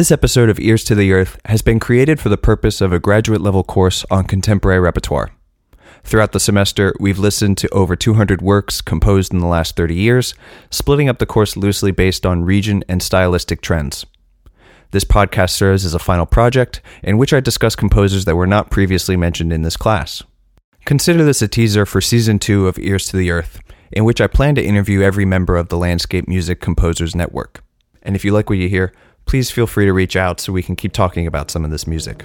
This episode of Ears to the Earth has been created for the purpose of a graduate level course on contemporary repertoire. Throughout the semester, we've listened to over 200 works composed in the last 30 years, splitting up the course loosely based on region and stylistic trends. This podcast serves as a final project in which I discuss composers that were not previously mentioned in this class. Consider this a teaser for season 2 of Ears to the Earth, in which I plan to interview every member of the Landscape Music Composers Network. And if you like what you hear, please feel free to reach out so we can keep talking about some of this music.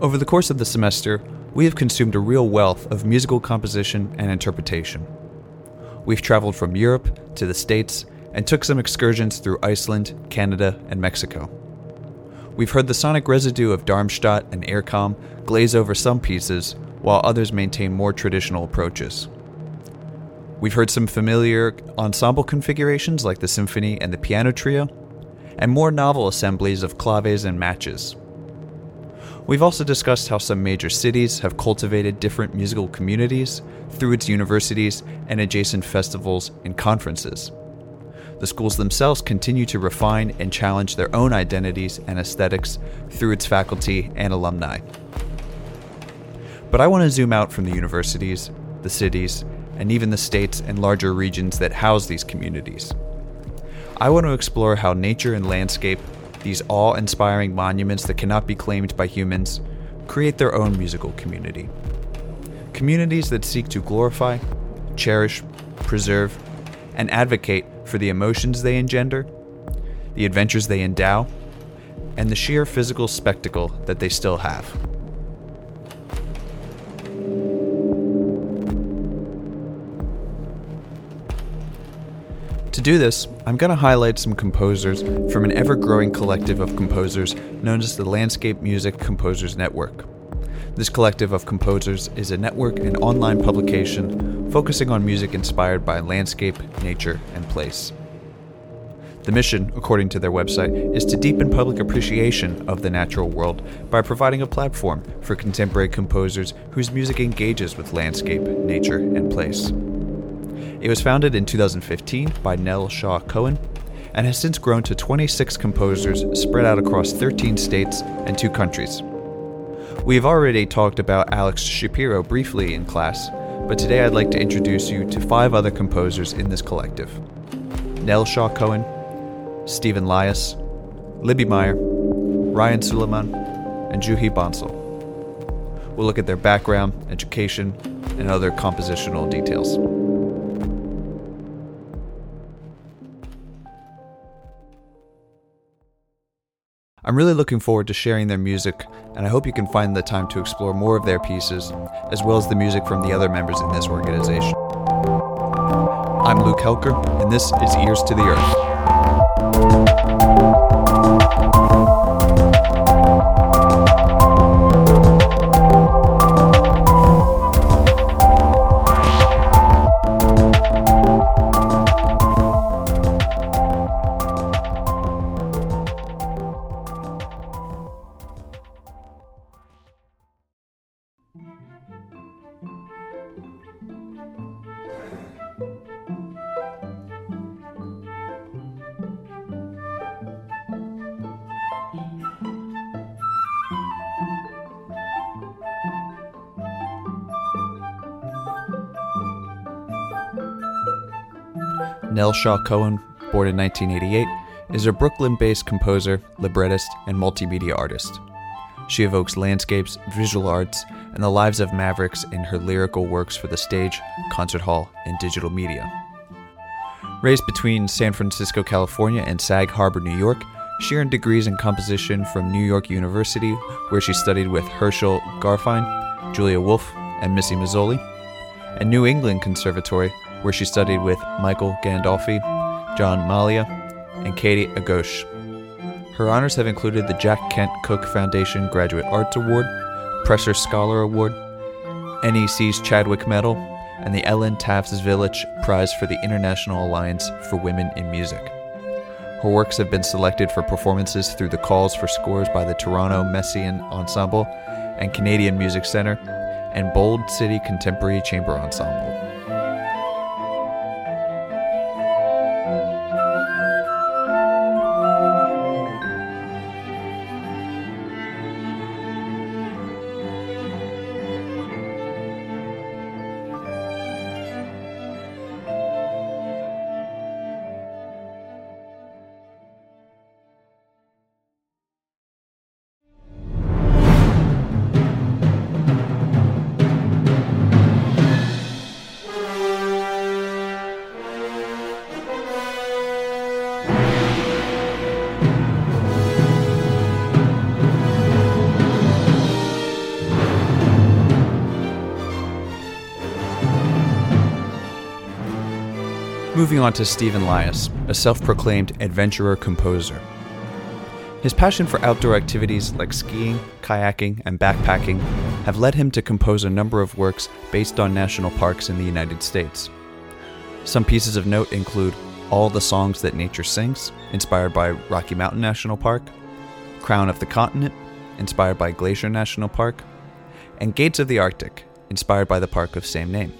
Over the course of the semester, we have consumed a real wealth of musical composition and interpretation. We've traveled from Europe to the States and took some excursions through Iceland, Canada, and Mexico. We've heard the sonic residue of Darmstadt and IRCAM glaze over some pieces, while others maintain more traditional approaches. We've heard some familiar ensemble configurations like the symphony and the piano trio, and more novel assemblies of claves and matches. We've also discussed how some major cities have cultivated different musical communities through its universities and adjacent festivals and conferences. The schools themselves continue to refine and challenge their own identities and aesthetics through its faculty and alumni. But I want to zoom out from the universities, the cities, and even the states and larger regions that house these communities. I want to explore how nature and landscape, these awe inspiring monuments that cannot be claimed by humans, create their own musical community. Communities that seek to glorify, cherish, preserve, and advocate for the emotions they engender, the adventures they endow, and the sheer physical spectacle that they still have. To do this, I'm going to highlight some composers from an ever growing collective of composers known as the Landscape Music Composers Network. This collective of composers is a network and online publication focusing on music inspired by landscape, nature, and place. The mission, according to their website, is to deepen public appreciation of the natural world by providing a platform for contemporary composers whose music engages with landscape, nature, and place. It was founded in 2015 by Nell Shaw Cohen and has since grown to 26 composers spread out across 13 states and two countries. We have already talked about Alex Shapiro briefly in class, but today I'd like to introduce you to five other composers in this collective Nell Shaw Cohen, Stephen Lias, Libby Meyer, Ryan Suleiman, and Juhi Bansal. We'll look at their background, education, and other compositional details. I'm really looking forward to sharing their music, and I hope you can find the time to explore more of their pieces, as well as the music from the other members in this organization. I'm Luke Helker, and this is Ears to the Earth. Nell Shaw Cohen, born in 1988, is a Brooklyn based composer, librettist, and multimedia artist. She evokes landscapes, visual arts, and the lives of mavericks in her lyrical works for the stage, concert hall, and digital media. Raised between San Francisco, California, and Sag Harbor, New York, she earned degrees in composition from New York University, where she studied with Herschel Garfein, Julia Wolfe, and Missy Mazzoli, and New England Conservatory, where she studied with Michael Gandolfi, John Mallia, and Kati Agócs. Her honors have included the Jack Kent Cooke Foundation Graduate Arts Award, Presser Scholar Award, NEC's Chadwick Medal, and the Ellen Taaffe Zwilich Prize for the International Alliance for Women in Music. Her works have been selected for performances through the calls for scores by the Toronto Messiaen Ensemble and Canadian Music Centre and Bold City Contemporary Chamber Ensemble. Moving on to Stephen Lias, a self proclaimed adventurer composer. His passion for outdoor activities like skiing, kayaking, and backpacking have led him to compose a number of works based on national parks in the United States. Some pieces of note include All the Songs That Nature Sings, inspired by Rocky Mountain National Park, Crown of the Continent, inspired by Glacier National Park, and Gates of the Arctic, inspired by the park of same name.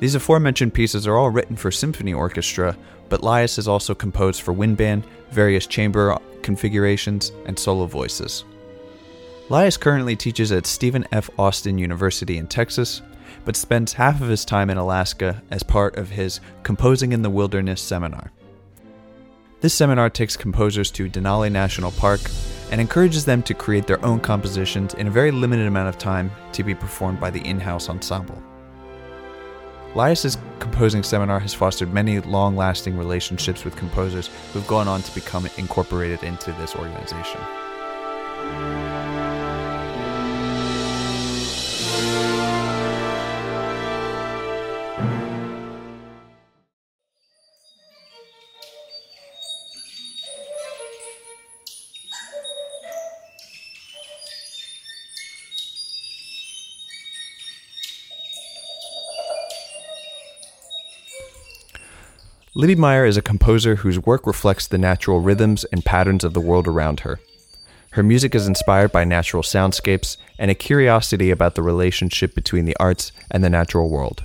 These aforementioned pieces are all written for symphony orchestra, but Lias has also composed for wind band, various chamber configurations, and solo voices. Lias currently teaches at Stephen F. Austin University in Texas, but spends half of his time in Alaska as part of his Composing in the Wilderness seminar. This seminar takes composers to Denali National Park and encourages them to create their own compositions in a very limited amount of time to be performed by the in house ensemble. Lias's composing seminar has fostered many long lasting relationships with composers who have gone on to become incorporated into this organization. Libby Meyer is a composer whose work reflects the natural rhythms and patterns of the world around her. Her music is inspired by natural soundscapes and a curiosity about the relationship between the arts and the natural world.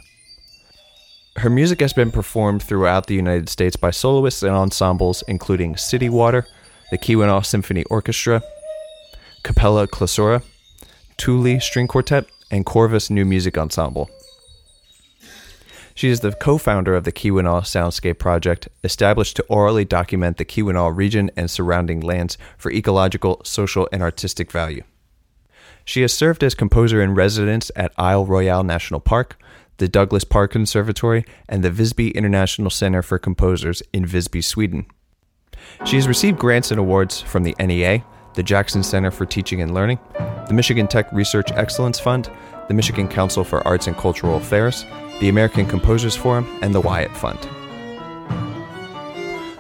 Her music has been performed throughout the United States by soloists and ensembles including City Water, the Keweenaw Symphony Orchestra, Cappella Clausura, Thule String Quartet, and Corvus New Music Ensemble. She is the co founder of the Keweenaw Soundscape Project, established to orally document the Keweenaw region and surrounding lands for ecological, social, and artistic value. She has served as composer in residence at Isle Royale National Park, the Douglas Park Conservatory, and the Visby International Center for Composers in Visby, Sweden. She has received grants and awards from the NEA, the Jackson Center for Teaching and Learning, the Michigan Tech Research Excellence Fund, the Michigan Council for Arts and Cultural Affairs, the American Composers Forum, and the Wyatt Fund.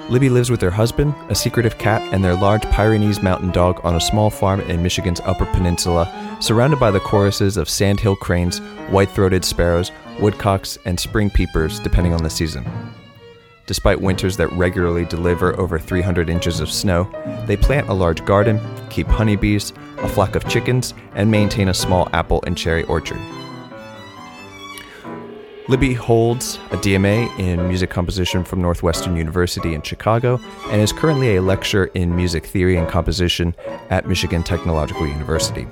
Libby lives with her husband, a secretive cat, and their large Pyrenees mountain dog on a small farm in Michigan's Upper Peninsula, surrounded by the choruses of sandhill cranes, white throated sparrows, woodcocks, and spring peepers, depending on the season. Despite winters that regularly deliver over 300 inches of snow, they plant a large garden, keep honeybees, a flock of chickens, and maintain a small apple and cherry orchard. Libby holds a DMA in music composition from Northwestern University in Chicago and is currently a lecturer in music theory and composition at Michigan Technological University.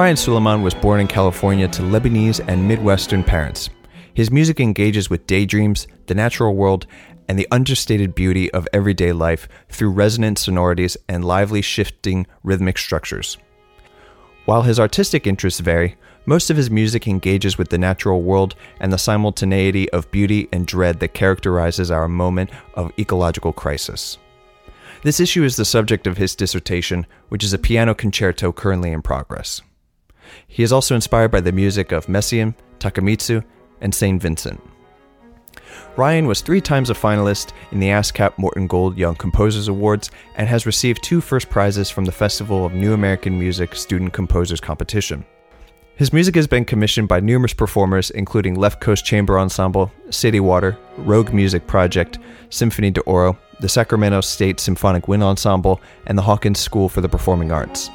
Ryan Suleiman was born in California to Lebanese and Midwestern parents. His music engages with daydreams, the natural world, and the understated beauty of everyday life through resonant sonorities and lively shifting rhythmic structures. While his artistic interests vary, most of his music engages with the natural world and the simultaneity of beauty and dread that characterizes our moment of ecological crisis. This issue is the subject of his dissertation, which is a piano concerto currently in progress. He is also inspired by the music of Messiaen, Takemitsu, and St. Vincent. Ryan was three times a finalist in the ASCAP Morton Gould Young Composers Awards and has received two first prizes from the Festival of New American Music Student Composers Competition. His music has been commissioned by numerous performers, including Left Coast Chamber Ensemble, City Water, Rogue Music Project, Symphony de Oro, the Sacramento State Symphonic Wind Ensemble, and the Hawkins School for the Performing Arts.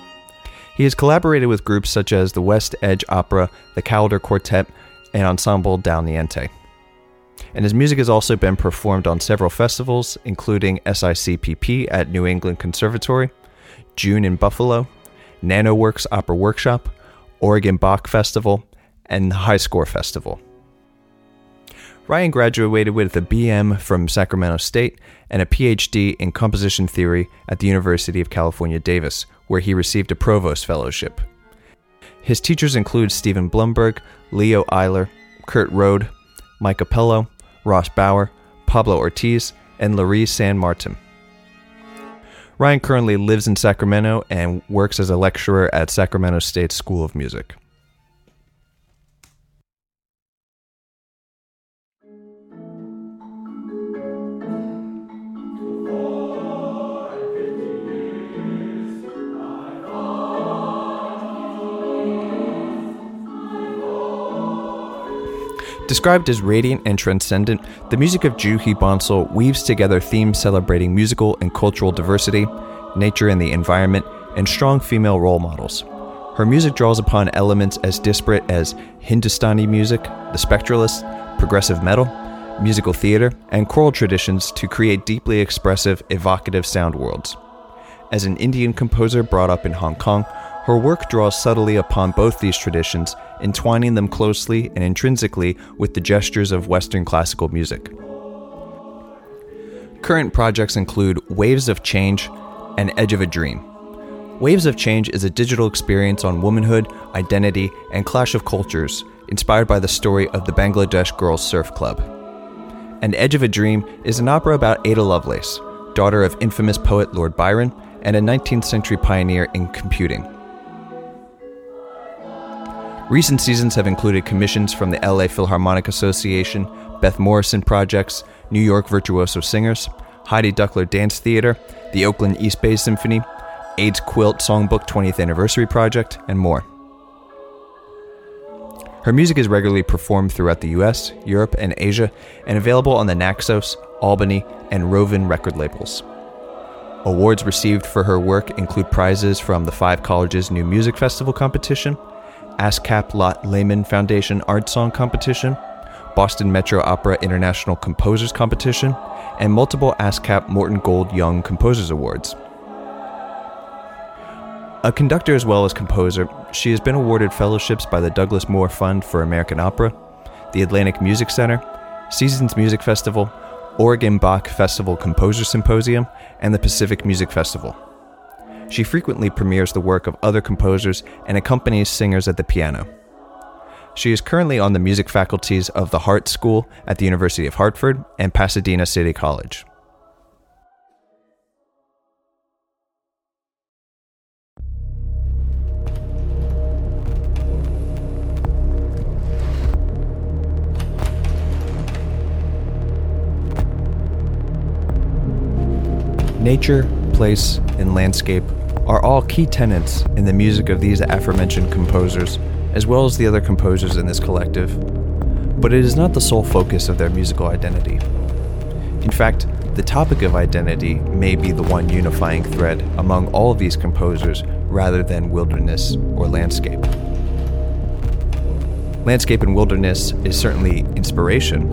He has collaborated with groups such as the West Edge Opera, the Calder Quartet, and Ensemble Dal Niente. And his music has also been performed on several festivals, including SICPP at New England Conservatory, June in Buffalo, NanoWorks Opera Workshop, Oregon Bach Festival, and the High Score Festival. Ryan graduated with a BM from Sacramento State and a PhD in composition theory at the University of California, Davis, where he received a Provost Fellowship. His teachers include Stephen Blumberg, Leo Eylar, Kurt Rohde, Mika Pelo, Ross Bauer, Pablo Ortiz, and Laurie San Martin. Ryan currently lives in Sacramento and works as a lecturer at Sacramento State School of Music. Described as radiant and transcendent, the music of Juhi Bansal weaves together themes celebrating musical and cultural diversity, nature and the environment, and strong female role models. Her music draws upon elements as disparate as Hindustani music, the spectralists, progressive metal, musical theater, and choral traditions to create deeply expressive, evocative sound worlds. As an Indian composer brought up in Hong Kong, her work draws subtly upon both these traditions, entwining them closely and intrinsically with the gestures of Western classical music. Current projects include Waves of Change and Edge of a Dream. Waves of Change is a digital experience on womanhood, identity, and clash of cultures, inspired by the story of the Bangladesh Girls Surf Club. And Edge of a Dream is an opera about Ada Lovelace, daughter of infamous poet Lord Byron and a 19th century pioneer in computing. Recent seasons have included commissions from the LA Philharmonic Association, Beth Morrison Projects, New York Virtuoso Singers, Heidi Duckler Dance Theater, the Oakland East Bay Symphony, AIDS Quilt Songbook 20th Anniversary Project, and more. Her music is regularly performed throughout the US, Europe, and Asia, and available on the Naxos, Albany, and Rovin record labels. Awards received for her work include prizes from the Five Colleges New Music Festival competition, ASCAP Lotte Lehmann Foundation Art Song Competition, Boston Metro Opera International Composers Competition, and multiple ASCAP Morton Gould Young Composers Awards. A conductor as well as composer, she has been awarded fellowships by the Douglas Moore Fund for American Opera, the Atlantic Music Center, Seasons Music Festival, Oregon Bach Festival Composer Symposium, and the Pacific Music Festival. She frequently premieres the work of other composers and accompanies singers at the piano. She is currently on the music faculties of the Hart School at the University of Hartford and Pasadena City College. Nature, place, and landscape are all key tenets in the music of these aforementioned composers, as well as the other composers in this collective. But it is not the sole focus of their musical identity. In fact, the topic of identity may be the one unifying thread among all of these composers rather than wilderness or landscape. Landscape and wilderness is certainly inspiration,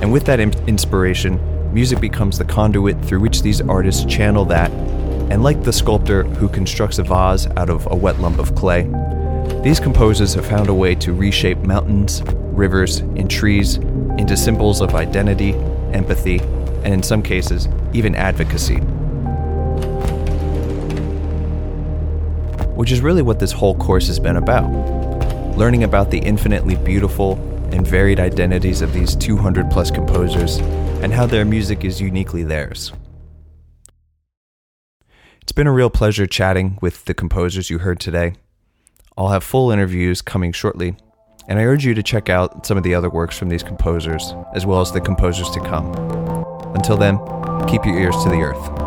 and with that inspiration, music becomes the conduit through which these artists channel that and like the sculptor who constructs a vase out of a wet lump of clay, these composers have found a way to reshape mountains, rivers, and trees into symbols of identity, empathy, and in some cases, even advocacy. Which is really what this whole course has been about learning about the infinitely beautiful and varied identities of these 200 plus composers and how their music is uniquely theirs. It's been a real pleasure chatting with the composers you heard today. I'll have full interviews coming shortly, and I urge you to check out some of the other works from these composers, as well as the composers to come. Until then, keep your ears to the earth.